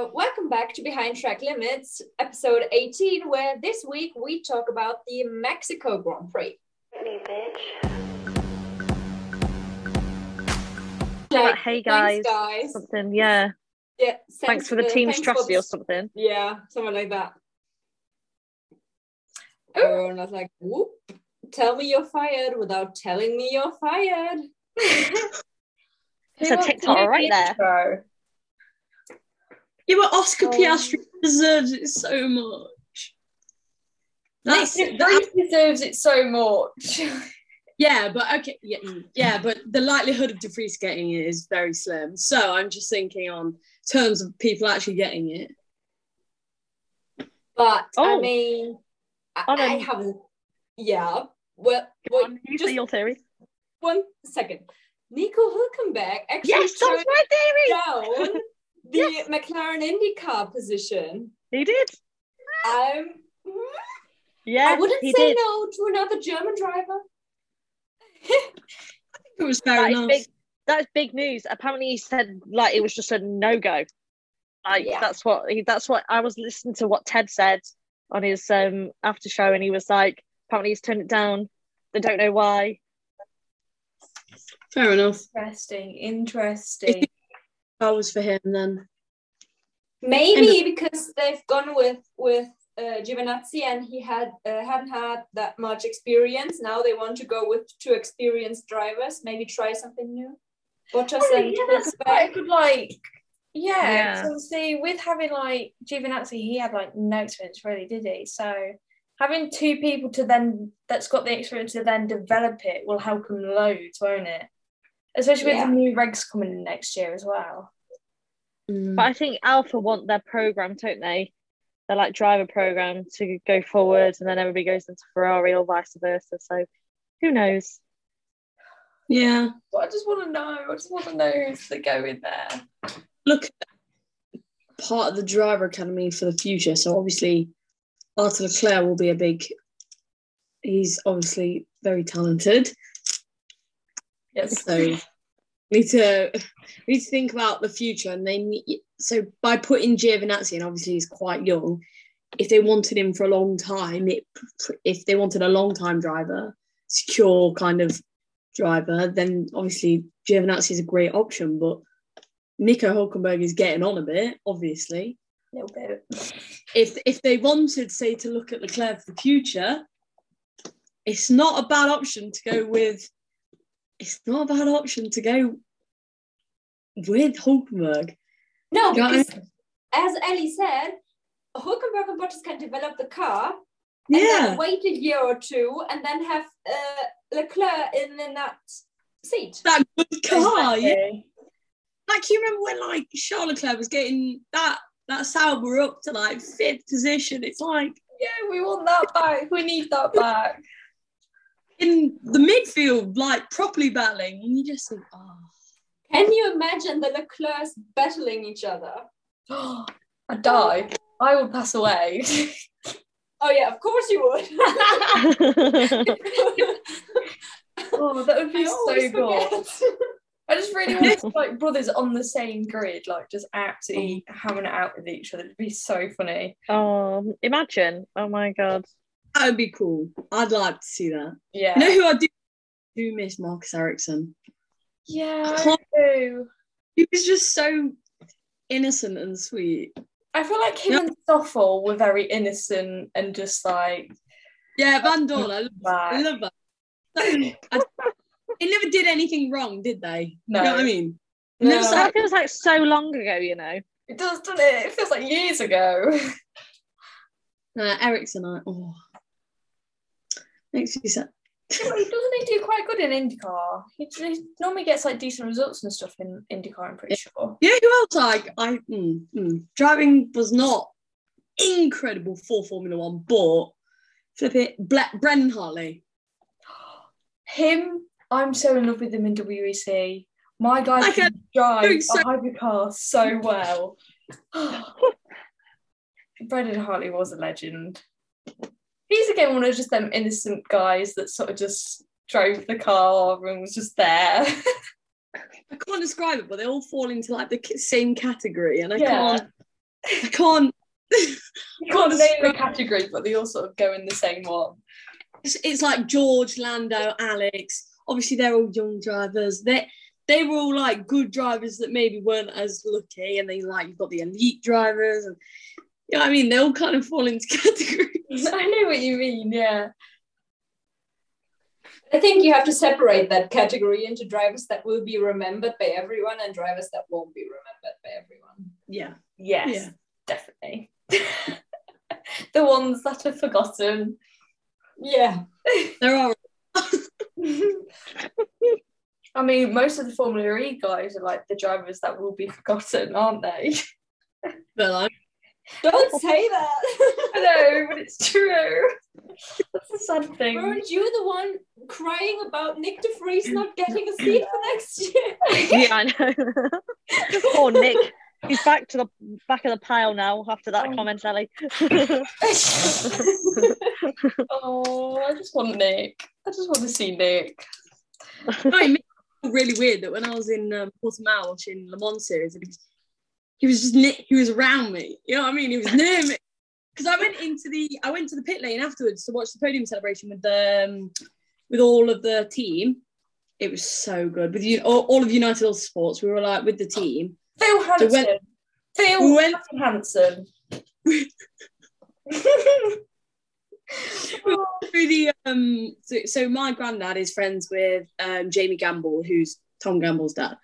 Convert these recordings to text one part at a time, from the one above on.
Welcome back to Behind Track Limits, episode 18, where this week we talk about the Mexico Grand Prix. Like, hey guys, Thanks, guys. something, yeah. Yeah, Thanks for the team thanks strategy the- or something. Yeah, something like that. Everyone was like, whoop, tell me you're fired without telling me you're fired. It's a TikTok right there. Intro. Yeah, but Oscar Oh. Piastri deserves it so much. That's Nick that, deserves it so much. yeah, but okay, yeah, mm, yeah, but the likelihood of De Vries getting it is very slim. So I'm just thinking on terms of people actually getting it. But I Oh. mean, I, then- I haven't. Yeah. Well, well on, you just your theory. one second. Nico Hülkenberg actually Yes, that was turned my theory. down the McLaren IndyCar position. He did. Um, Yeah, I wouldn't he say did. no to another German driver. I think it was fair That is enough. big. That's big news. Apparently, he said like it was just a no go. Like Yeah. that's what he, that's what I was listening to what Ted said on his um after show, and he was like, apparently he's turned it down. They don't know why. Fair enough. interesting, interesting. That was for him then. Maybe because they've gone with with uh, Giovinazzi and he had uh, hadn't had that much experience. Now they want to go with two experienced drivers. Maybe try something new. Bottas Oh, and yeah, that's Hülkenberg. quite a good like. Yeah, Yeah. 'cause obviously with having like Giovinazzi, he had like no experience really, did he? So having two people to then that's got the experience to then develop it will help him loads, won't it? Especially with Yeah. the new regs coming in next year as well. Mm. But I think Alfa want their program, don't they? Their like driver program to go forward, and then everybody goes into Ferrari or vice versa. So who knows? Yeah. But I just want to know. I just want to know who's to go in there. Look part of the driver academy for the future. So obviously Arthur Leclerc will be a big he's obviously very talented. Yes. So we need to we need to think about the future, and they need so by putting Giovinazzi, and obviously he's quite young. If they wanted him for a long time, it if they wanted a long time driver, secure kind of driver, then obviously Giovinazzi is a great option. But Nico Hulkenberg is getting on a bit, obviously. A little bit. If if they wanted, say, to look at Leclerc for the future, it's not a bad option to go with. It's not a bad option to go with Hulkenberg. No, because as Ellie said, Hulkenberg and Bottas can develop the car and Yeah, wait a year or two and then have uh, Leclerc in, in that seat. that good car. Yeah, like you remember when like Charles Leclerc was getting that that Sauber up to like fifth position. It's like Yeah, we want that back. We need that back. In the midfield, like properly battling, and you just think, oh, Can you imagine the Leclercs battling each other? I'd die. I would pass away. Oh yeah, of course you would. oh, that would be I so good. I just really want to, like brothers on the same grid, like just absolutely oh. hammering it out with each other. It'd be so funny. oh, imagine! Oh my god! That would be cool. I'd like to see that. Yeah. You know who I do do miss? Marcus Ericsson. yeah, I I do. He was just so innocent and sweet. I feel like him Yeah. and Stoffel were very innocent and just like Yeah, Vandoorne, I love, I love that. I- they never did anything wrong, did they? No. You know what I mean? No. Never That feels like so long ago, you know. it does, doesn't it? It feels like years ago. Uh, Ericsson, I, oh. Makes you sad. Yeah, he doesn't he do quite good in IndyCar? He, he normally gets like decent results and stuff in IndyCar. I'm pretty sure. Yeah, who else? Like, I mm, mm. driving was not incredible for Formula One, but flip it, Ble- Brendan Hartley. Him, I'm so in love with him in WEC. My guy I can drive so- a hypercar so well. Brendan Hartley was a legend. He's again one of just them innocent guys that sort of just drove the car and was just there. I can't describe it, but they all fall into like the same category, and I Yeah. can't. I can't. You can't name the category, but they all sort of go in the same one. It's, it's like George, Lando, Alex. Obviously, they're all young drivers. They they were all like good drivers that maybe weren't as lucky, and they like you've got the elite drivers, and you know what I mean. They all kind of fall into categories. I know what you mean. Yeah. I think you have to separate that category into drivers that will be remembered by everyone and drivers that won't be remembered by everyone. Yeah, Yes. Yeah. Definitely. the ones that are forgotten. Yeah. there are. I mean, most of the Formula E guys are like the drivers that will be forgotten, aren't they? Like, Don't say that. I know, but it's true. That's a sad thing. Weren't you the one crying about Nick De Vries not getting a seat for next year? yeah, I know. Poor Nick. He's back to the back of the pile now after that Oh. comment, Ellie. oh, I just want Nick. I just want to see Nick. no, it made me feel really weird that when I was in um, Portimao watching Le Mans series, and he was, just ne- he was around me. You know what I mean? He was near me. Because I went into the I went to the pit lane afterwards to watch the podium celebration with the um, with all of the team. It was so good with you all, all of United Autosports. We were like with the team. Phil Hanson. when- Phil we went- Hanson. through the um so, so my granddad is friends with um Jamie Gamble, who's Tom Gamble's dad.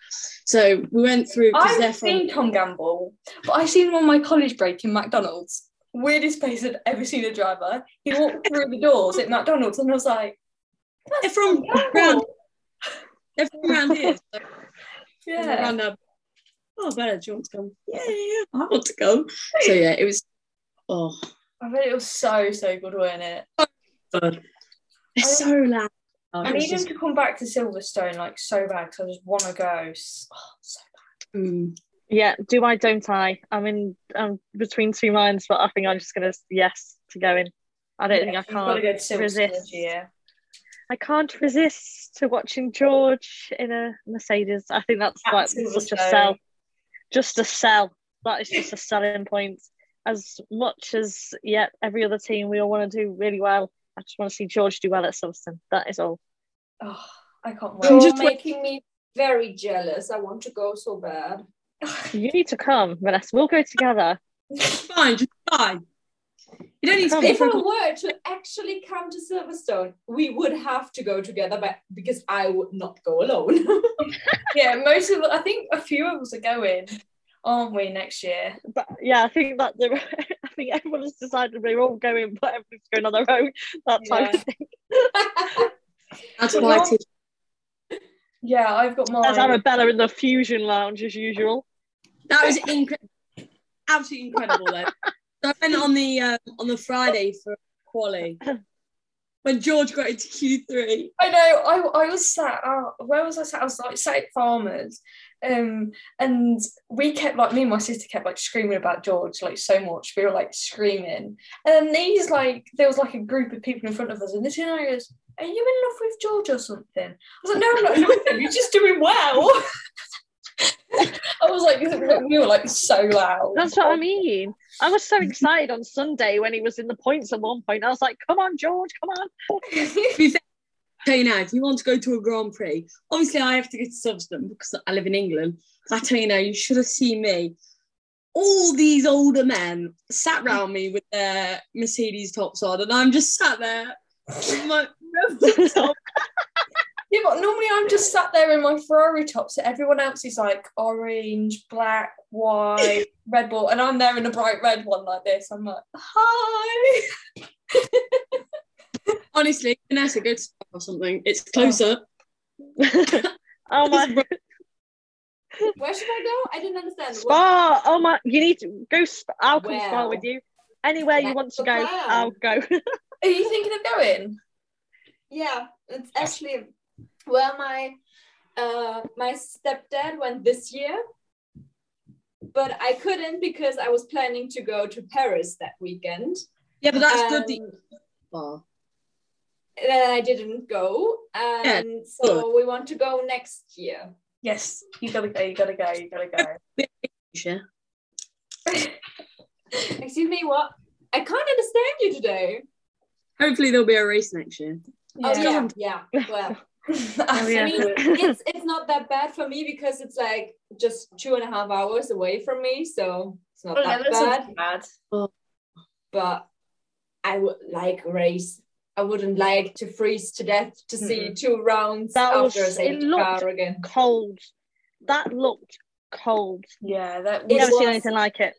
So we went through I've from seen Tom Gamble, but I've seen him on my college break in McDonald's. Weirdest place I've ever seen a driver. He walked through the doors at McDonald's and I was like, they're from around they're from around here. So Yeah. oh better. do you want to come? Yeah, yeah, yeah, I want to go. So yeah, it was oh I bet it was so, so good, weren't it? god. It's so loud. Oh, I it was need him to come back to Silverstone like so bad because I just want to go. Oh, so mm. yeah, do I, don't I? I'm in I'm between two minds, but I think I'm just gonna yes to go in. I don't bad. think I You've got to can't go to resist. year. I can't resist to watching George in a Mercedes. I think that's At like such a Silverstone. sell. Just a sell. That is just a selling point. As much as yeah, every other team we all want to do really well. I just want to see George do well at Silverstone. That is all. Oh, I can't wait. You're just making me very jealous. I want to go so bad. You need to come, Vanessa. We'll go together. fine, just fine. You don't need to. If I were to actually come to Silverstone, we would have to go together, but because I would not go alone. yeah, most of I think a few of us are going, aren't we, next year? But yeah, I think that the think everyone has decided we're all going, but everyone's going on their own. That type Yeah. of thing. That's But why I not- Yeah, I've got There's. Arabella in the fusion lounge as usual. That was incredible, absolutely incredible. Though so I went on the um, on the Friday for quali when George got into Q three. I know. I I was sat. Uh, where was I sat? I was like sat at Farmers, um, and we kept like me and my sister kept like screaming about George like so much. We were like screaming, and then these like there was like a group of people in front of us, and this guy goes, "Are you in love with George or something?" I was like, "No, I'm not in love with him. He's just doing well." I was like, we were like so loud. That's what I mean. I was so excited on Sunday when he was in the points at one point. I was like, "Come on, George, come on!" Tell you now, if you want to go to a Grand Prix, obviously I have to go to Silverstone because I live in England. I tell you now, you should have seen me. All these older men sat round me with their Mercedes tops on, and I'm just sat there with my top. Yeah, but normally I'm just sat there in my Ferrari top, so everyone else is like orange, black, white, Red Bull, and I'm there in a bright red one like this. I'm like, hi. Honestly, Vanessa, go to Spa or something. It's closer. oh my Where should I go? I didn't understand. What- spa! Oh my, you need to go. Spa. I'll come spa with you. Anywhere you want to go, plan. I'll go. Are you thinking of going? Yeah, it's actually well, my uh, my stepdad went this year, but I couldn't because I was planning to go to Paris that weekend. Yeah, but that's good. That Um, you Spa. Then I didn't go, and so we want to go next year. Yes, you gotta go. You gotta go. You gotta go. Excuse me, what? I can't understand you today. Hopefully there'll be a race next year. Oh yeah, yeah. Well, Oh, yeah. I mean, it's it's not that bad for me because it's like just two and a half hours away from me, so it's not Oh, that that's bad. bad. But I would like race. I wouldn't like to freeze to death to see hmm. two rounds That after was- a it safety looked- car again. Cold. That looked cold. Yeah, that It Never seen was- anything like it.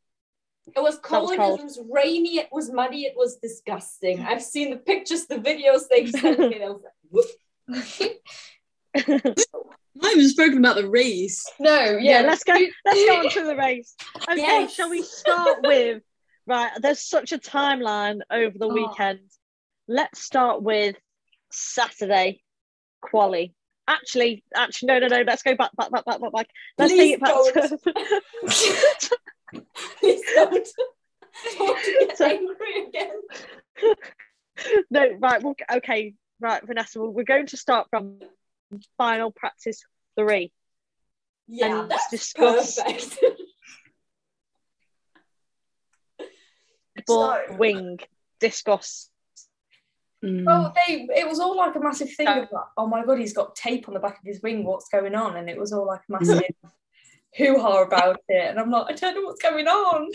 It was was cold, cold. it was rainy, it was muddy, it was disgusting. I've seen the pictures, the videos they sent me. and I was like, "Whoop." I haven't spoken about the race. no, yeah, yeah, let's go. Let's go on to the race. Okay, Yes. shall we start with right? There's such a timeline over the Oh. weekend. Let's start with Saturday, quali. Actually, actually, no, no, no. Let's go back, back, back, back, back, back. Let's Please take it back to. Please don't. don't get So- angry again. no, right. Well, okay, right, Vanessa. We're going to start from final practice three. Yeah, And that's discuss- perfect. Ball, So- wing, discuss. Mm. Well, they it was all like a massive thing of like, oh my god, he's got tape on the back of his wing. What's going on? And it was all like a massive hoo ha about it. And I'm like, I don't know what's going on.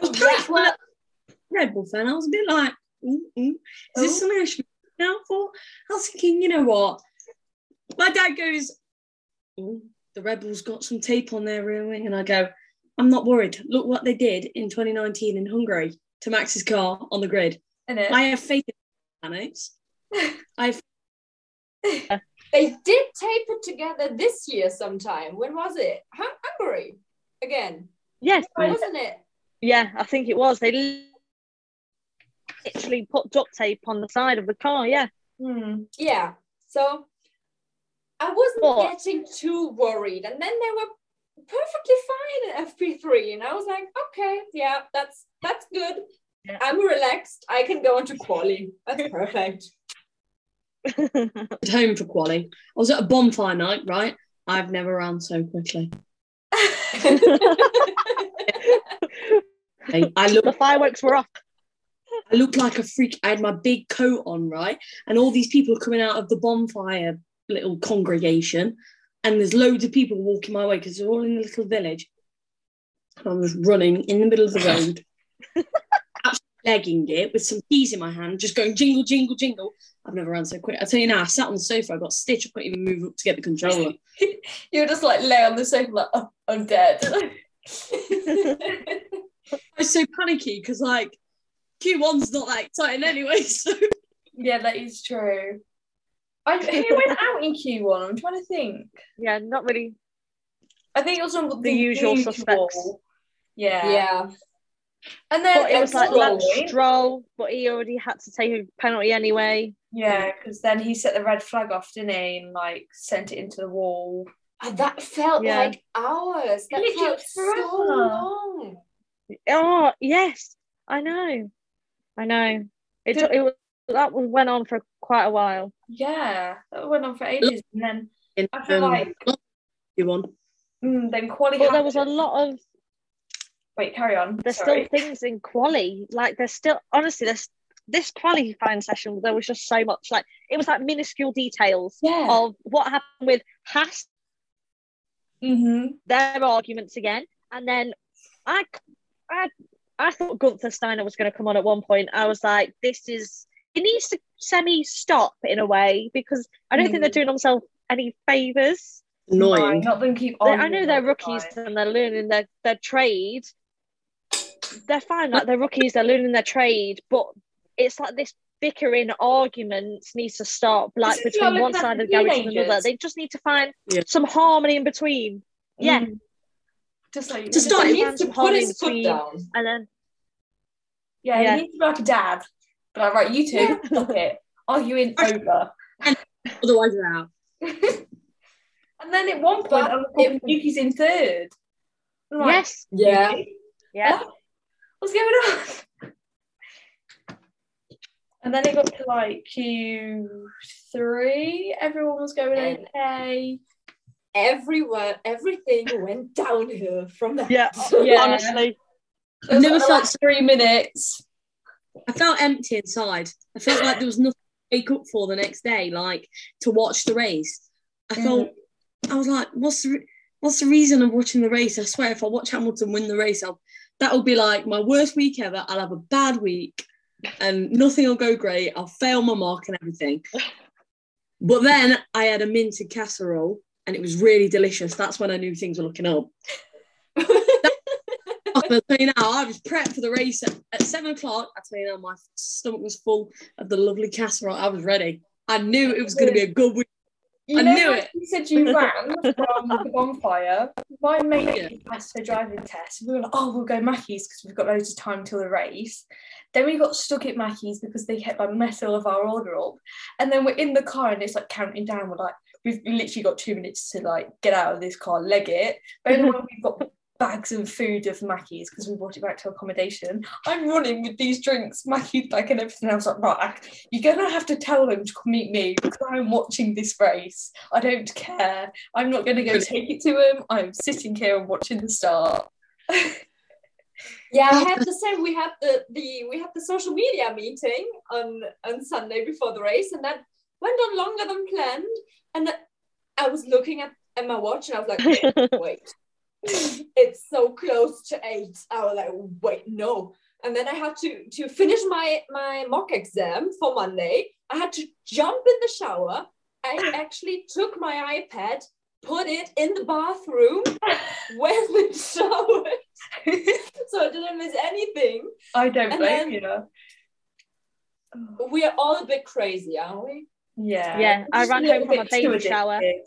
I was Yeah, pretty well- Red Bull fan. I was a bit like, ooh, ooh. is Oh. this something I should be out for? I was thinking, you know what? My dad goes, ooh, the Red Bulls got some tape on their rear wing. And I go, I'm not worried. Look what they did in 2019 in Hungary to Max's car on the grid. I have faith in I've they did tape it together this year sometime. When was it? Hungary again, Yes, wasn't it? yeah, I think it was. They literally put duct tape on the side of the car. Yeah. hmm. Yeah. So I wasn't But- getting too worried, and then they were perfectly fine at FP3, and I was like, okay, yeah, that's that's good. Yeah. I'm relaxed. I can go into quali. That's perfect. at home for quali. I was at a bonfire night, right? I've never ran so quickly. I, I look the fireworks were off. I looked like a freak. I had my big coat on, right? And all these people are coming out of the bonfire little congregation. And there's loads of people walking my way because they're all in a little village. And I was running in the middle of the road, absolutely legging it with some keys in my hand, just going jingle, jingle, jingle. I've never run so quick. I tell you now, I sat on the sofa, I got stitched, I couldn't even move up to get the controller. you were just like lay on the sofa like, oh, I'm dead. I was so panicky because, like, Q1's not that exciting anyway. So yeah, that is true. I, who went out in Q1? I'm trying to think. Yeah, not really. I think it was on the, usual suspects. Yeah. yeah. And then But it was like Stroll Lance. Stroll, but he already had to take a penalty anyway. Yeah, because then he set the red flag off, didn't he? And like sent it into the wall. And that felt Yeah. like hours. That Literally felt so long. Oh yes, I know, I know. It Good. it was, that was, went on for quite a while. Yeah, that went on for ages. And then in, I feel um, like Q1. mm, then quality. But there was a lot of Wait, carry on. there's Sorry. still things in quali. Like there's still honestly there's this qualifying session. There was just so much like it was like minuscule details Yeah. of what happened with Haas, Mm-hmm. their arguments again, and then I I I thought Gunther Steiner was going to come on at one point. I was like, this is it needs to semi stop in a way because I don't think they're Mm. doing themselves any favors. Annoying. Not them keep. They- on I know they're rookies and they're learning their, their trade. They're fine, like they're rookies, they're learning their trade, but it's like this bickering argument needs to stop, like This is between one side of the garage and teenagers. another. They just need to find Yeah. some harmony in between. Yeah, Mm. Just like To start, He He needs to put some his foot between- down. and then yeah, Yeah. you need to be like a dad. But I write you two, stop it. Arguing over. and Otherwise, you're out. And then at one point, But I was thinking it- Yuki's in third. I'm like, yes, Yeah. Yeah, What's going on? And then it got to like Q3. Everyone was going And- okay. Everyone, everything went downhill from that. yeah, Yeah. honestly, It was never felt last three minutes. I felt empty inside. I felt like there was nothing to wake up for the next day, like to watch the race. I Mm. felt I was like, what's the re- what's the reason of watching the race? I swear, if I watch Hamilton win the race, I'll that'll be like my worst week ever. I'll have a bad week, and nothing will go great. I'll fail my mark and everything. But then I had a minted casserole, and it was really delicious. That's when I knew things were looking up. I'll tell you now, I was prepped for the race at, at seven o'clock. I tell you now, my stomach was full of the lovely casserole. I was ready. I knew it was going to be a good week. You I know, knew it. You said you ran from the bonfire. My mate Yeah. passed her driving test. We were like, oh, we'll go Mackey's because we've got loads of time till the race. Then we got stuck at Mackey's because they kept like messing all of our order up. And then we're in the car and it's like counting down. We're like, we've literally got two minutes to like get out of this car, leg it. But when we've got bags of food of Mackey's because we brought it back to accommodation. I'm running with these drinks, Mackey's bag and everything. I was like, right, you're gonna have to tell them to come meet me because I'm watching this race. I don't care. I'm not gonna go take it to them. I'm sitting here and watching the start. Yeah, I have to say we had the, the we had the social media meeting on on Sunday before the race, and that went on longer than planned. And I was looking at, at my watch, and I was like, wait, wait, it's so close to eight. I was like, wait, no. And then I had to to finish my my mock exam for Monday. I had to jump in the shower. I actually took my iPad, put it in the bathroom, went and showered, so I didn't miss anything. I don't And blame you. We are all a bit crazy, aren't we? Yeah. Yeah, I ran home from a bit baby shower. addicted.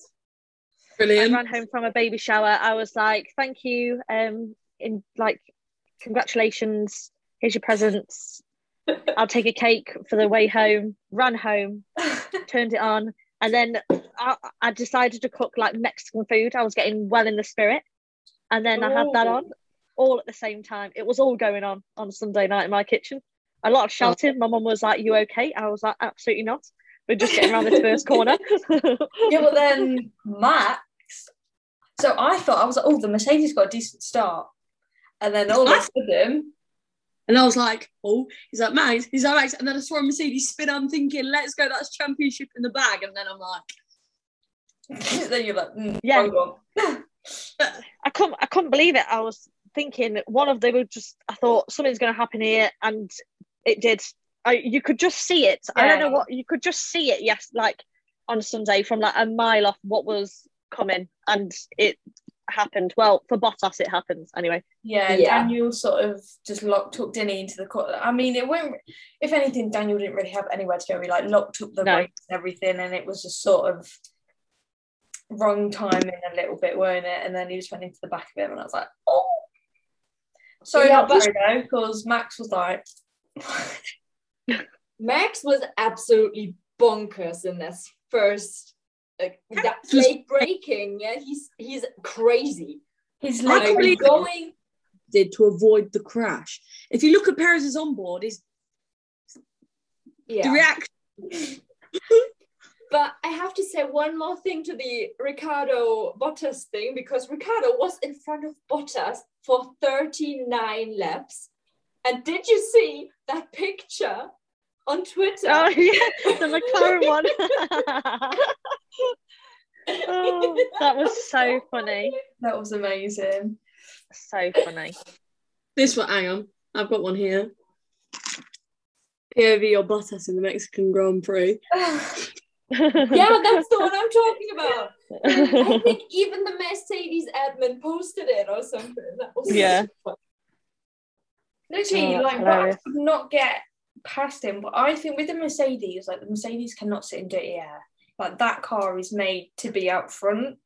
I Brilliant. ran home from a baby shower. I was like, "Thank you, um, in like, congratulations. Here's your presents. I'll take a cake for the way home." Ran home, turned it on, and then I, I decided to cook like Mexican food. I was getting well in the spirit, and then I had that Oh. on all at the same time. It was all going on on Sunday night in my kitchen. A lot of shouting. My mum was like, "You okay?" I was like, "Absolutely not." We're just getting around this first corner. yeah, well then Max. So I thought I was like, oh, the Mercedes got a decent start, and then all of a sudden, And I was like, oh, he's like, Max, he's like, Max. And then I saw a Mercedes spin. I'm thinking, let's go, that's championship in the bag. And then I'm like, then you're like, mm, Yeah. hold on. I couldn't I couldn't believe it. I was thinking one of them would just I thought something's gonna happen here and it did. I you could just see it. I don't know what you could just see it, yes, like on Sunday from like a mile off what was coming and it happened. Well, for Bottas it happens anyway. Yeah, Yeah. Daniel sort of just locked up Denny into the corner. I mean, it won't. If anything, Daniel didn't really have anywhere to go. He like locked up the No. race and everything, and it was just sort of wrong timing a little bit, weren't it? And then he just went into the back of him, and I was like, oh. Sorry, Yeah, not but- sorry though, because Max was like, Max was absolutely bonkers in this first like that Max was- late breaking. Yeah, he's he's crazy. he's I like, can't believe it. going did to avoid the crash. If you look at Perez's onboard, is the yeah. reaction. But I have to say one more thing to the Ricciardo Bottas thing because Ricciardo was in front of Bottas for 39 laps. And did you see that picture on Twitter? Oh yeah, the McLaren one. oh, that was so funny. that was amazing. So funny. This one, hang on, I've got one here. POV or Bottas in the Mexican Grand Prix. Yeah, that's the one I'm talking about. I think even the Mercedes admin posted it or something. That was Yeah. Literally, Oh, like hilarious. Max could not get past him. But I think with the Mercedes, like the Mercedes cannot sit in dirty air. Like that car is made to be out front.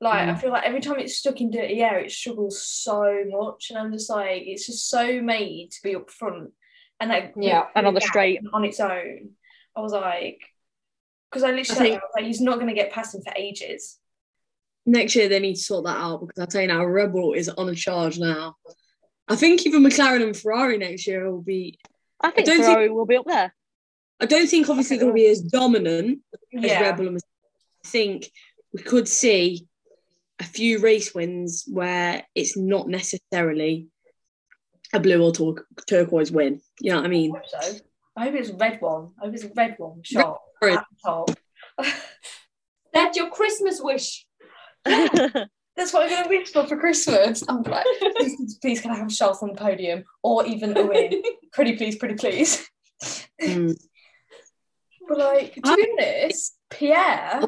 Like I mm. feel like every time it's stuck in dirty air, it struggles so much, and I'm just like, it's just so made to be up front. And like Yeah, and on the straight. on its own, I was like, because I literally, I think- I was like, he's not going to get past him for ages. Next year they need to sort that out because I tell you now, Rebel is on a charge now. I think even McLaren and Ferrari next year will be. I think think- Ferrari will be up there. I don't think obviously they'll be as dominant as Yeah, Red Bull and. I think we could see a few race wins where it's not necessarily a blue or tur- turquoise win. You know what I mean? hope so. I hope it's a red one. I hope it's a red one. Shot Red. at the top. That's your Christmas wish. That's what I'm going to wish for for Christmas. I'm like, please, please can I have Charles on the podium or even a win? pretty please, pretty please. Mm. But like, to be honest, Pierre,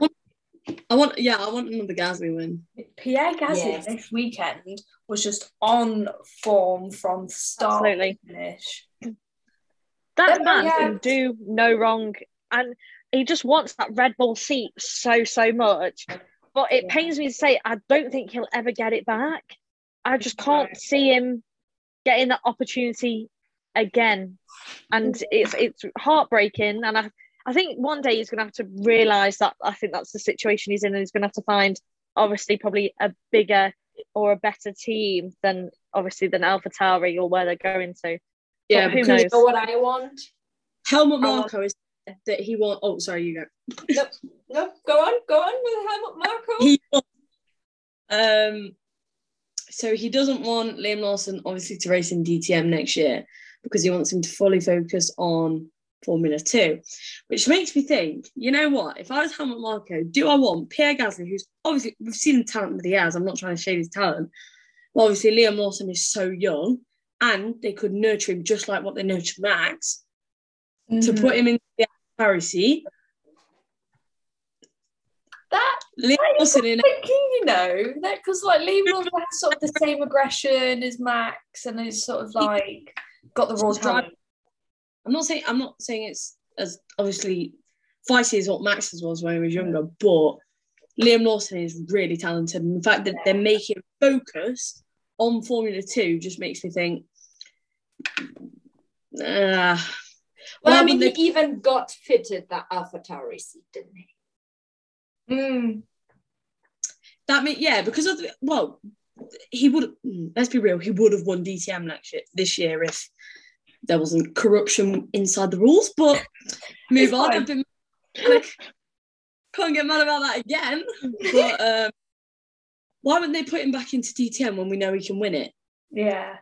I want, yeah, I want another Gasly win. Pierre Gasly Yes. this weekend was just on form from start Absolutely. to finish. That Yeah, man yeah. can do no wrong, and he just wants that Red Bull seat so so much. But it Yeah. pains me to say, I don't think he'll ever get it back. I just can't Right. see him getting that opportunity again, and mm. it's it's heartbreaking. And I I think one day he's going to have to realize that I think that's the situation he's in, and he's going to have to find obviously probably a bigger or a better team than obviously than AlphaTauri or where they're going to. Yeah, But who knows? You know what I want? Helmut I want- Marko is said that he won't. Oh, sorry, you go. No, no, go on, go on with Helmut Marko. He um, so he doesn't want Liam Lawson obviously to race in DTM next year because he wants him to fully focus on Formula Two, which makes me think. You know what? If I was Helmut Marko, do I want Pierre Gasly, who's obviously we've seen the talent that he has. I'm not trying to shade his talent. But obviously, Liam Lawson is so young, and they could nurture him just like what they nurtured Max to Mhm. put him in the Seat. that Liam Lawson in thinking, you know, that because like Liam Lawson has sort of the same aggression as Max, and is sort of like got the raw drive- talent. I'm not saying I'm not saying it's as obviously feisty as what Max's was when he was younger, but Liam Lawson is really talented. And the fact that they're making focus on Formula Two just makes me think. Uh, well, I mean, he they- even got fitted that AlphaTauri seat, didn't he? Mm. that mean yeah because of the, well he would mm, let's be real he would have won DTM next year this year if there wasn't corruption inside the rules but move It's on. I've been like, can't get mad about that again but um why wouldn't they put him back into DTM when we know he can win it Yeah,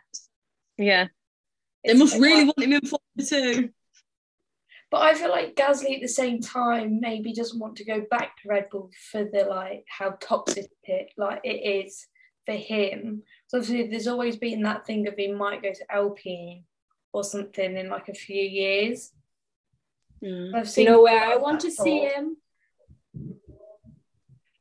Yeah. they It's must like- really want him in Formula 2 But I feel like Gasly at the same time maybe doesn't want to go back to Red Bull for the like how toxic it like it is for him. So obviously there's always been that thing of he might go to Alpine or something in like a few years. Mm. I've You seen know where I want to see him?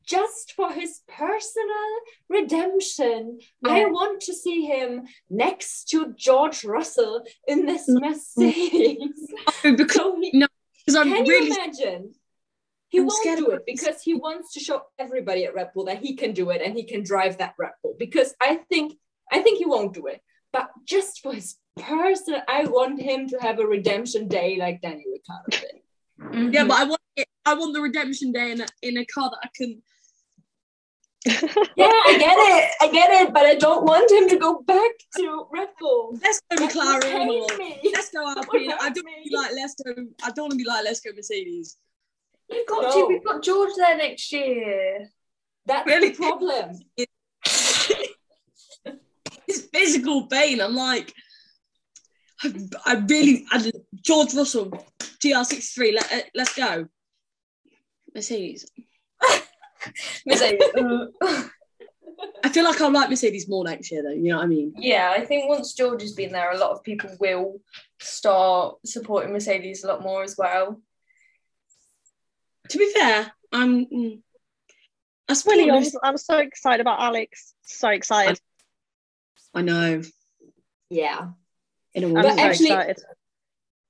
Just for his personal redemption. I want to see him next to George Russell in this Mercedes. because so he, because I'm can really you imagine? He I'm won't do it because he wants to show everybody at Red Bull that he can do it and he can drive that Red Bull. Because I think I think he won't do it. But just for his personal, I want him to have a redemption day like Daniel Ricciardo did. Mhm. yeah but I want it, I want the redemption day in a, in a car that I can Yeah, I get it. I get it, but I don't want him to go back to Red Bull. let's go That would McLaren or pain me. let's go That Alpine I don't want to be like let's go I don't want to be like let's go Mercedes We've got No. to, we've got George there next year. That's Really? the problem. it's physical pain. I'm like, I, I really, I, George Russell, GR63, let, uh, let's go. Mercedes. Mercedes. I feel like I'll like Mercedes more next year, though. You know what I mean? yeah, I think once George has been there, a lot of people will start supporting Mercedes a lot more as well. To be fair, I'm. Mm, I support Really, I'm, I'm so excited about Alex. So excited. I know. Yeah. In a I'm way. But so actually- excited.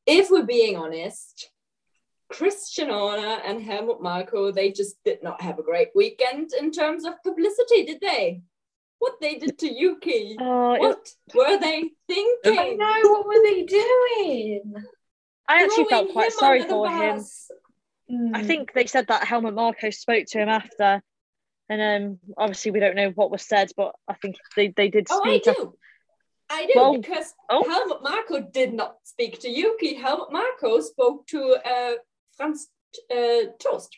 If we're being honest, Christian Horner and Helmut Marko, they just did not have a great weekend in terms of publicity, did they? What they did to Yuki. Oh, it- What were they I thinking? know, what were they doing? I actually Throwing felt quite sorry for him. bus. I think they said that Helmut Marko spoke to him after, and um, obviously we don't know what was said, but I think they, they did Oh, I speak. af- I do Well, because oh. Helmut Marko did not speak to Yuki. Helmut Marko spoke to uh, Franz uh, Tost.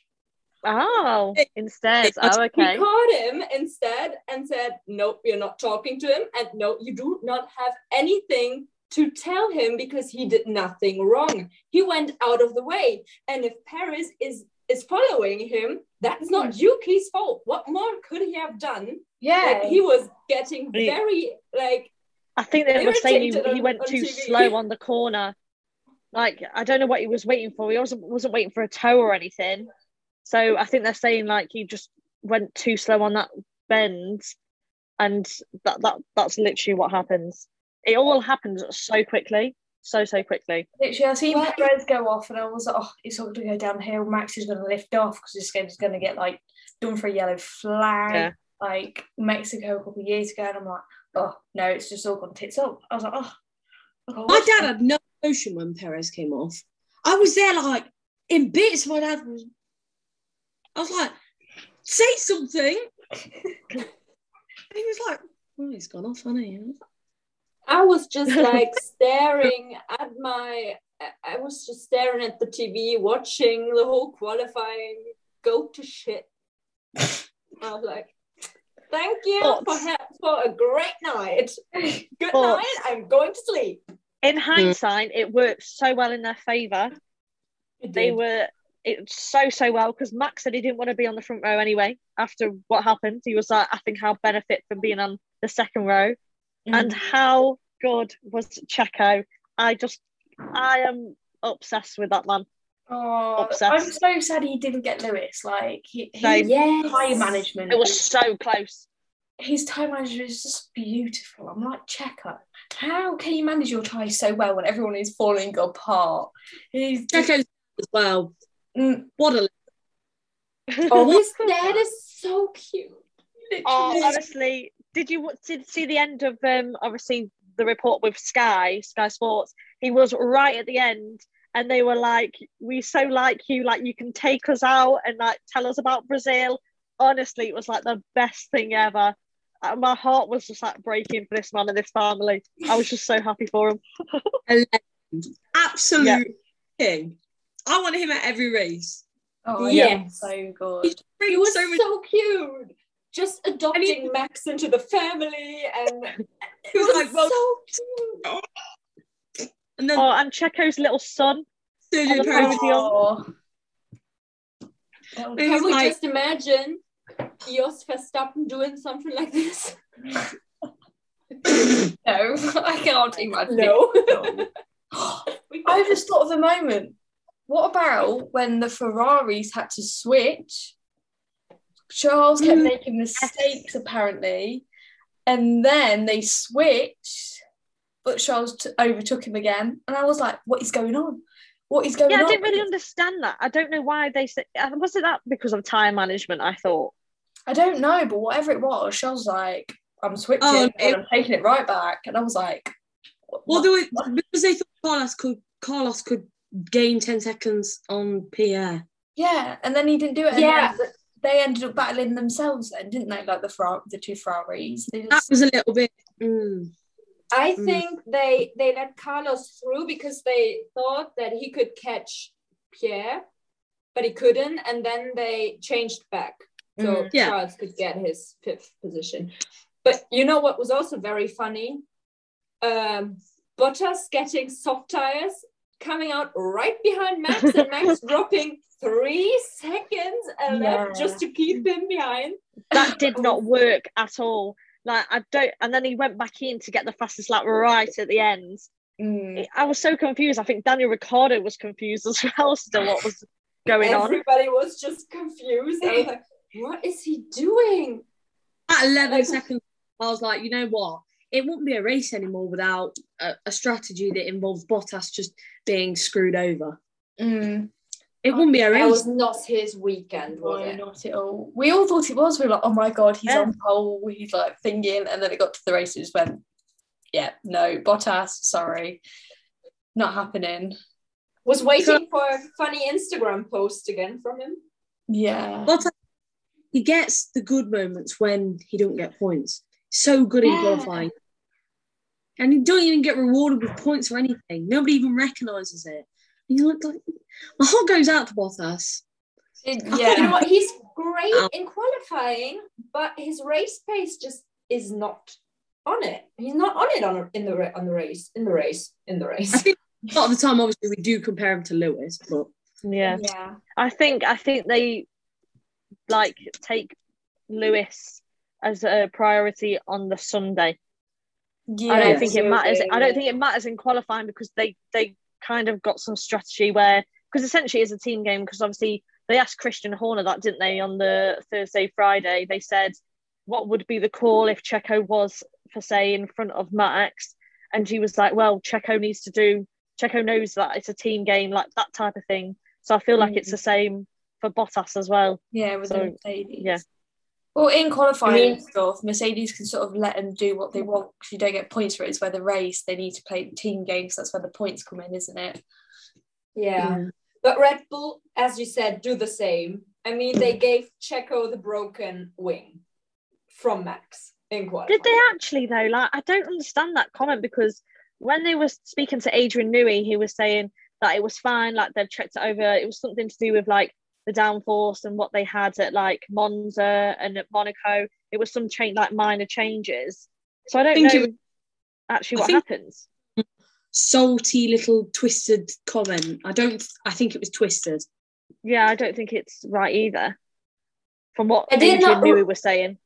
Oh, instead. Oh, We caught him instead and said, Nope, you're not talking to him. And no, you do not have anything to tell him because he did nothing wrong. He went out of the way. And if Perez is is following him, that's not Yuki's fault. What more could he have done? Yeah. Like he was getting very like I think they were saying he, he went too TV. slow on the corner. Like I don't know what he was waiting for. He wasn't wasn't waiting for a toe or anything. So I think they're saying like he just went too slow on that bend, and that that that's literally what happens. It all happens so quickly, so so quickly. Literally, I seen Well- Perez go off, and I was like, "Oh, it's all going to go downhill. Max is going to lift off because this game's going to get like done for a yellow flag, Yeah. like Mexico a couple of years ago." And I'm like, "Oh no, it's just all gone tits up." I was like, "Oh." My dad had no emotion when Perez came off. I was there like in bits. My dad was. I was like, say something. he was like, oh, he's gone off, hasn't he? I was just like staring at my I- was just staring at the TV, watching the whole qualifying go to shit. I was like, thank you for, for a great night. Good night. I'm going to sleep. In mm. hindsight, it worked so well in their favour. They were it so so well because Max said he didn't want to be on the front row anyway. After what happened, he was like, I think I'll benefit from being on the second row. Mm. And how good was Checo? I just, I am obsessed with that man. Oh, Obsessed. I'm so sad he didn't get Lewis. Like he, Same. his Yes. time management. It was so close. his time management is just beautiful. I'm like, Checo, how can you manage your tie so well when everyone is falling apart? He's just, Checo's as well. mm, What a Oh, his dad is so cute. Oh, honestly, did you did see the end of um obviously the report with Sky Sky Sports? He was right at the end, and they were like, "We so like you, like you can take us out and like tell us about Brazil." Honestly, it was like the best thing ever. Uh, My heart was just like breaking for this man and this family. I was just so happy for him. legend. Absolute king. I want him at every race. oh, Yes. yeah, so good. He was so much. so cute. Just adopting Max into the family and He was like, well, so cute. and then Oh, and Checo's little son. Sergio on the podium. Oh. That Can we like- just imagine Jos Verstappen doing something like this? no, I can't imagine. No. it. I can't. just thought of the moment. What about when the Ferraris had to switch? Charles kept Mm. making mistakes apparently, and then they switched, but Charles t- overtook him again, and I was like, "What is going on? What is going Yeah, I didn't really understand that. I don't know why they said. Was it that because of time management? I thought. I don't know, but whatever it was, she was like, "I'm switching Oh, and it- I'm taking it right back," and I was like, Well, what? they were, because they thought Carlos could Carlos could gain ten seconds on Pierre. "Yeah," and then he didn't do it. Yeah. then they ended up battling themselves then, didn't they? Like the Fer- the two Ferraris. They That was a little bit. Mm. I Mm. think they they let Carlos through because they thought that he could catch Pierre, but he couldn't, and then they changed back so Mm. Yeah. Charles could get his fifth position. But you know what was also very funny? Um, Bottas getting soft tires, coming out right behind Max, and Max dropping three seconds Yeah. just to keep him behind. that did not work at all. Like I don't, and then he went back in to get the fastest lap right at the end. Mm. I was so confused. I think Daniel Ricciardo was confused as well. Still, what was going on? Everybody was just confused. I was like, what is he doing? At eleven Like- seconds, I was like, you know what? It wouldn't be a race anymore without a, a strategy that involves Bottas just being screwed over. Mm. It wouldn't be a race. That race. was not his weekend, was No, it? not at all. We all thought it was. We were like, oh my god, he's Yeah. on pole. He's like thinking, and then it got to the races when, yeah, no, Bottas, sorry, not happening. Was waiting for a funny Instagram post again from him. Yeah, Bottas, he gets the good moments when he don't get points. So good in Yeah. qualifying. And he don't even get rewarded with points or anything. Nobody even recognises it. And you look like my heart goes out to Bottas. It- You know yeah. what? He's great Um, in qualifying, but his race pace just is not on it. He's not on it on in the on the race in the race in the I race. think a lot of the time, obviously, we do compare him to Lewis, but Yeah. Yeah. I think I think they like take Lewis as a priority on the Sunday. Yeah. I don't think it matters. I don't think it matters in qualifying because they they kind of got some strategy where because essentially it's a team game because obviously they asked Christian Horner that didn't they on the Thursday Friday they said what would be the call if Checo was for say in front of Max and he was like well Checo needs to do Checo knows that it's a team game like that type of thing so I feel like it's the mm. same for Bottas as well Yeah, with So, the Mercedes. yeah. Well, in qualifying I mean- stuff, Mercedes can sort of let them do what they want because you don't get points for it. It's where the race they need to play the team games. so that's where the points come in, isn't it? yeah. But Red Bull, as you said, do the same. I mean, they gave Checo the broken wing from Max in qualifying. Did they actually though? Like, I don't understand that comment because when they were speaking to Adrian Newey, he was saying that it was fine, like they'd checked it over. It was something to do with like the downforce and what they had at like Monza and at Monaco. It was some change, like minor changes. So I don't think it know was- actually what happens. salty little twisted comment. I don't. I think it was twisted. Yeah, I don't think it's right either. From what I did not- Newey was saying,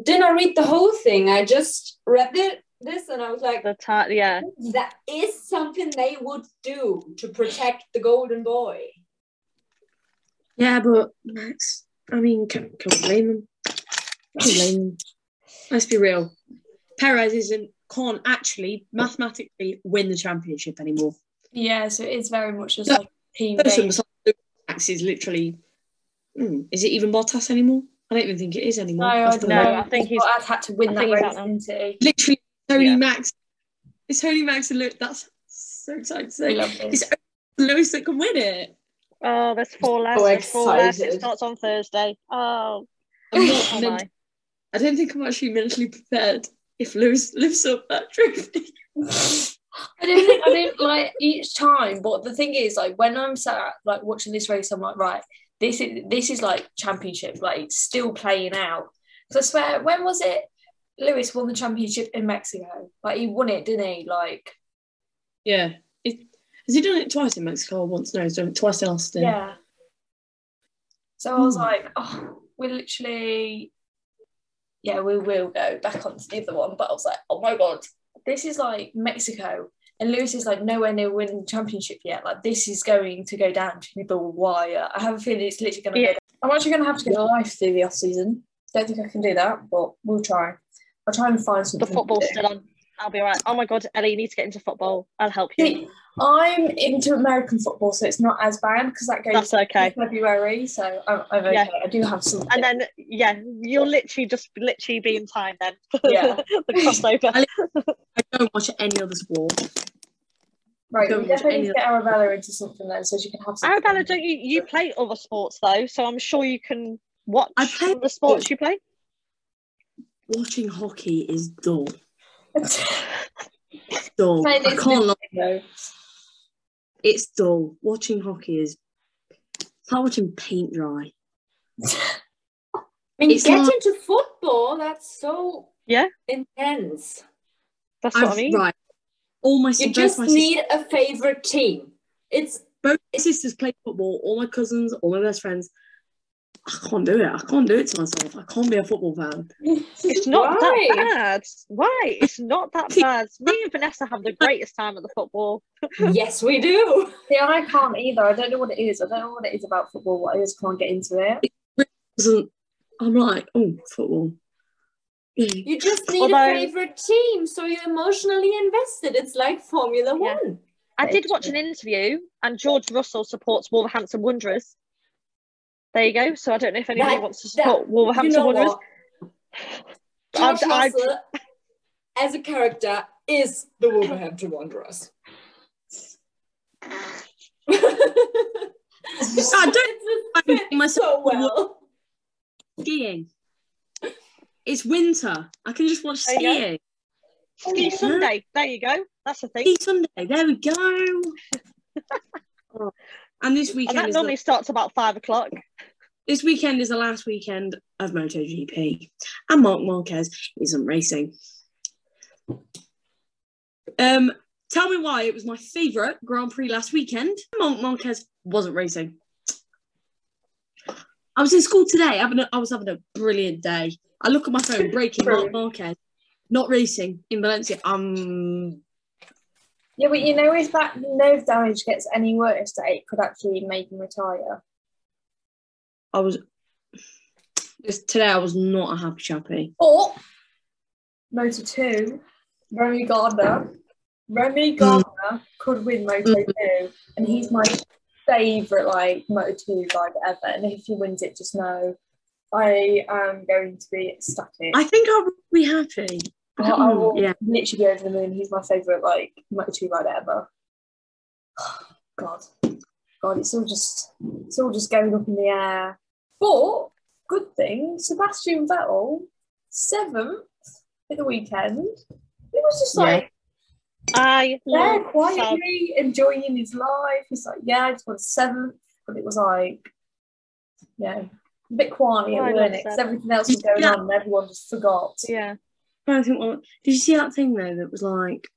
Didn't I read the whole thing? I just read it, this and I was like, the ti yeah, that is something they would do to protect the golden boy. Yeah, but Max. I mean, can, can we blame them? Can we blame them? Let's be real. Perez isn't can't actually mathematically win the championship anymore. Yeah, so it is very much just Yeah. like a team Person besides Max is literally. Hmm, is it even Bottas anymore? I don't even think it is No, anymore. I don't No, know. I think he's- I'd had to win I that think race, out now. didn't he? literally Tony Yeah. Max. It's Tony Max and Lewis. That's so exciting to We say. love this. It's Lewis that can win it. Oh, there's four less. So there's four less. It starts on Thursday. Oh, I'm not oh meant- I don't think I'm actually mentally prepared if Lewis lifts up that trophy. I don't think I don't like each time, but the thing is, like when I'm sat like watching this race, I'm like, right, this is this is like championship, like it's still playing out. Because I swear, when was it? Lewis won the championship in Mexico. Like he won it, didn't he? Like Yeah. It, has he done it twice in Mexico or once? No, he's done it twice in Austin. yeah. So I was Hmm. like, oh, we're literally, yeah, we will go back onto the other one. But I was like, oh my god, this is like Mexico. And Lewis is like nowhere near winning the championship yet. Like this is going to go down to the wire. I have a feeling it's literally going to Yeah. go. Down. I'm actually going to have to go live through the off season. Don't think I can do that, but we'll try. I'll try and find The something. to football's do. still on. I'll be alright. Oh my god, Ellie, you need to get into football. I'll help you. See, I'm into American football, so it's not as bad because that goes That's okay. in February. So I'm, I'm okay. Yeah. I do have some. And then yeah, you'll literally just literally be in time then. Yeah. the crossover. I don't watch any other sport. Right, Don't we watch definitely need to get Arabella into something then, so she can have some. Arabella, don't you you play other sports though, so I'm sure you can watch I play- the sports you play. Watching hockey is dull. Dull. I can't lie. though. It's dull. Watching hockey is it's like watching paint dry. I mean, It's get not- into football. That's so Yeah. intense. That's what I mean. Right. All my You just my need a favorite team. It's both my sisters play football. All my cousins, all my best friends. I can't do it. I can't do it to myself. I can't be a football fan. It's not Why? that bad. Why? It's not that bad. Me and Vanessa have the greatest time at the football. yes, we do. See, I can't either. I don't know what it is. I don't know what it is about football. But I just can't get into it. Doesn't I'm like, oh, football. Mm. You just need Although- a favorite team, so you're emotionally invested. It's like Formula Yeah. One. I did watch an interview, and George Russell supports Wolverhampton Wanderers. There you go. So I don't know if anybody That- wants to that- support Wolverhampton you know Wanderers. what? George I'd- I'd- Russell, as a character, is the Wolverhampton Wanderers. I don't It's find myself so well. skiing. It's winter. I can just watch There you go. skiing. Oh, Ski Sunday. There you go. That's the thing. Ski Sunday. There we go. And this And weekend that is normally the, starts about five o'clock. this weekend is the last weekend of MotoGP, and Marc Marquez isn't racing. Um, tell me why it was my favourite Grand Prix last weekend. Marc Marquez wasn't racing. I was in school today. Having a, I was having a brilliant day. I look at my phone, breaking Marc Marquez, not racing in Valencia. Um, Yeah, but you know, if that nerve damage gets any worse, that it could actually make him retire. I was this today. I was not a happy chappy. Or Moto 2, Remy Gardner. Remy hmm. Gardner could win Moto hmm. 2, and he's my favourite like Moto 2 rider ever. And if he wins it, just know I am going to be ecstatic. I think I'll be happy. I I, don't I know, will yeah. literally be over the moon. He's my favourite like Moto 2 rider ever. God. God, it's all just it's all just going up in the air. But good thing, Sebastian Vettel, seventh at the weekend. It was just Yeah. like I there love Seb. quietly enjoying his life. He's like, yeah, I just want seventh, but it was like, yeah, a bit quiet, Oh, I weren't love it? 'Cause Seb. everything else was going Yeah. on and everyone just forgot. Yeah. I don't think. Well, did you see that thing though? That was like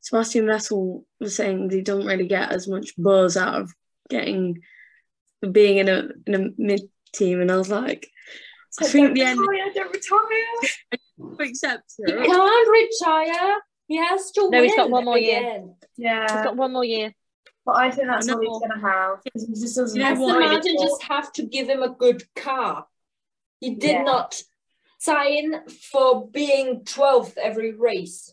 Sebastian Vettel was saying that he doesn't really get as much buzz out of getting being in a in a mid team, and I was like, It's I think don't the end retire, don't retire. accepts He it. can't retire. He has to No, win. he's got one more year. again. Yeah. He's got one more year. But I think that's I what he's going to have because he just doesn't. You know have what? the Aston Martin just have to give him a good car. He did Yeah. not sign for being 12th every race.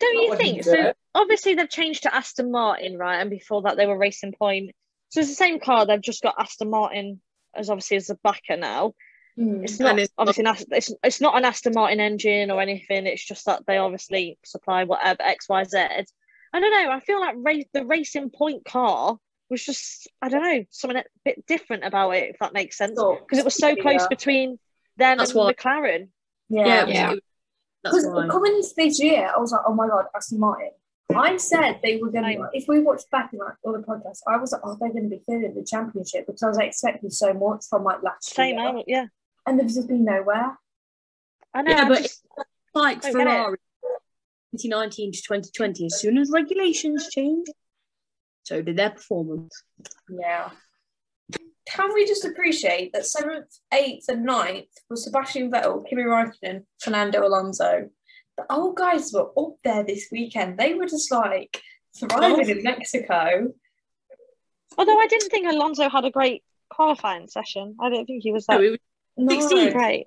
Don't Not you think? So obviously they've changed to Aston Martin, right? And before that they were Racing Point. So it's the same car. They've just got Aston Martin as obviously as a backer now. Hmm. It's not it's obviously an, Ast- it's, it's not an Aston Martin engine or anything. It's just that they obviously supply whatever X Y Z. I don't know. I feel like race, the Racing Point car was just I don't know something a bit different about it. If that makes sense, because it was so close Yeah. between them That's and why- McLaren. Yeah, Yeah. it Yeah. it was- that's Because coming into this year, I was like, oh my god, Aston Martin. I said they were going to, if we watched back in like other podcasts, I was like, oh, they're going to be third in the championship because I was expecting so much from like last Same, year. I, yeah. And there's just been nowhere. I know. Yeah, I but- just- like I. Ferrari, 2019 to 2020. As soon as regulations changed, so did their performance. Yeah. Can we just appreciate that seventh, eighth, and ninth was Sebastian Vettel, Kimi Raikkonen, Fernando Alonso? The old guys were up there this weekend. They were just like thriving in Mexico. Although I didn't think Alonso had a great qualifying session. I don't think he was that So it was No. 16. great.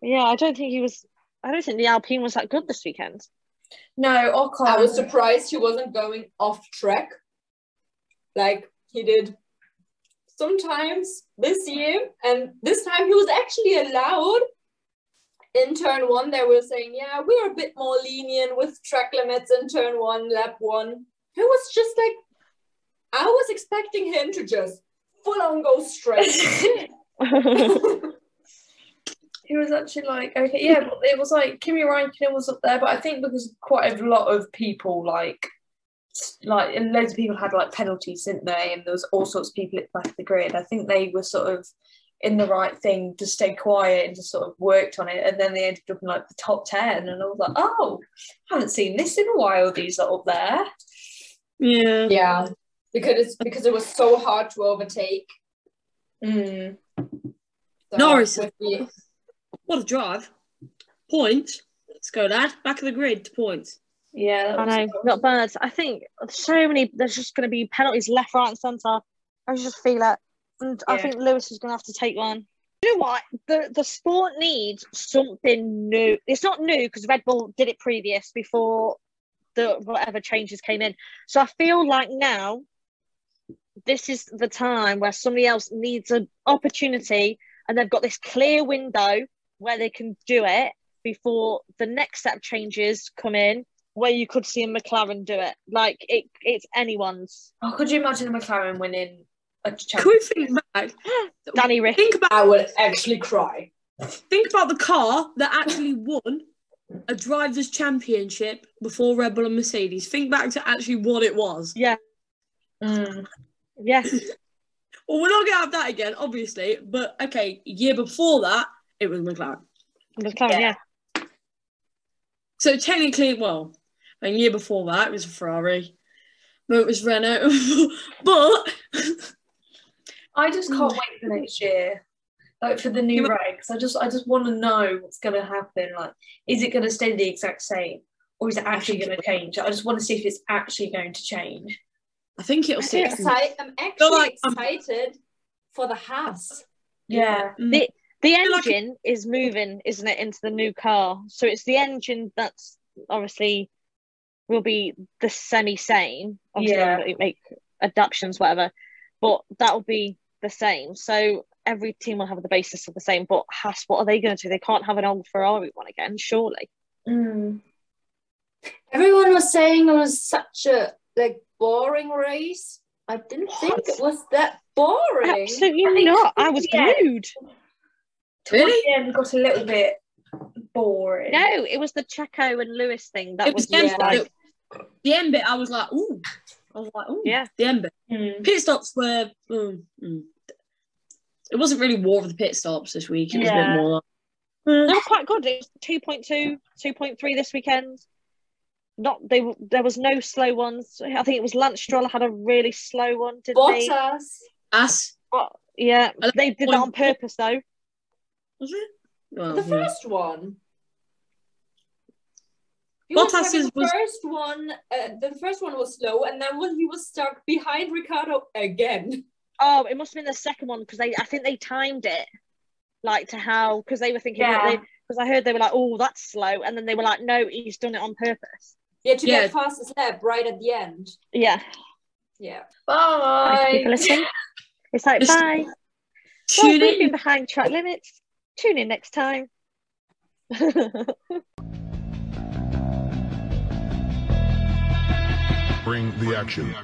Yeah, I don't think he was. I don't think the Alpine was that good this weekend. No, Ocon. I was surprised he wasn't going off track like he did sometimes this year. And this time he was actually allowed. In turn one, they were saying, yeah, we're a bit more lenient with track limits in turn one, lap one. It was just like, I was expecting him to just full on go straight. He was actually like, okay, yeah, it was like Kimi Raikkonen was up there, but I think because quite a lot of people like, like, and loads of people had like penalties, didn't they? And there was all sorts of people at the back of the grid. I think they were sort of in the right thing to stay quiet and just sort of worked on it, and then they ended up in like the top ten. And I was like, oh, haven't seen this in a while. These are up there. yeah. yeah, because it's because it was so hard to overtake. Mm. So Norris. What a drive. Point. Let's go, lad. Back of the grid to points. Yeah, I know, not bad. I think so many. There's just going to be penalties left, right, and centre. I just feel it, and I think Lewis is going to have to take one. You know what? The the sport needs something new. It's not new because Red Bull did it previous before the whatever changes came in. So I feel like now this is the time where somebody else needs an opportunity, and they've got this clear window where they can do it before the next set of changes come in where you could see a McLaren do it. Like it, it's anyone's. Oh, could you imagine a McLaren winning a Can championship? we think back? Danny Rick. Think about I would actually cry. think about the car that actually won a drivers' championship before Red Bull and Mercedes. Think back to actually what it was. Yeah, Mm. yeah. Well, we're not gonna have that again, obviously. But okay, year before that, it was McLaren. It was McLaren, yeah. So technically, well, a year before that, it was a Ferrari. But it was Renault. but I just can't wait for next year. Like for the new Yeah, regs. I just I just want to know what's gonna happen. Like, is it gonna stay the exact same? Or is it actually gonna change? I just want to see if it's actually going to change. I think it'll I'm, stay. exci- I'm actually like I'm- excited for the Haas. Yeah. Mm. The the feel like engine is moving, isn't it, into the new car? So it's the engine that's obviously will be the semi same. Obviously, Yeah. they'll make adaptations, whatever, but that will be the same. So every team will have the basis of the same. But Haas, what are they going to do? They can't have an old Ferrari one again, surely. Mm. Everyone was saying it was such a like boring race. I didn't think it was that boring. Absolutely I not. I was yeah. glued. Towards Really? the end, got a little bit boring. No, it was the Checo and Lewis thing that It was was, the just end, like, the, the end bit. I was like, ooh. I was like, ooh. Yeah. The end bit. Mm. Pit stops were. mm, mm. It wasn't really war of the pit stops this week. It was a Yeah. bit more like. they were quite good. It was 2.2, 2.3 this weekend. Not they. There was no slow ones. I think it was Lance Stroll had a really slow one, didn't they? Bottas. Ass. Oh, yeah, they did that on purpose though. Was it? Well, the first one. He Bottas having is- the was- first one. Uh, the first one was slow, and then when he was stuck behind Ricciardo again. Oh, it must have been the second one because they. I think they timed it like to how because they were thinking Yeah. because I heard they were like, oh, that's slow, and then they were like, no, he's done it on purpose. Yeah, to Yeah. get fastest lap right at the end. Yeah, Yeah. Thank you for Bye. listening. It's like Just- bye. Well, Tune we've been in. behind track limits. Tune in next time. Bring the action.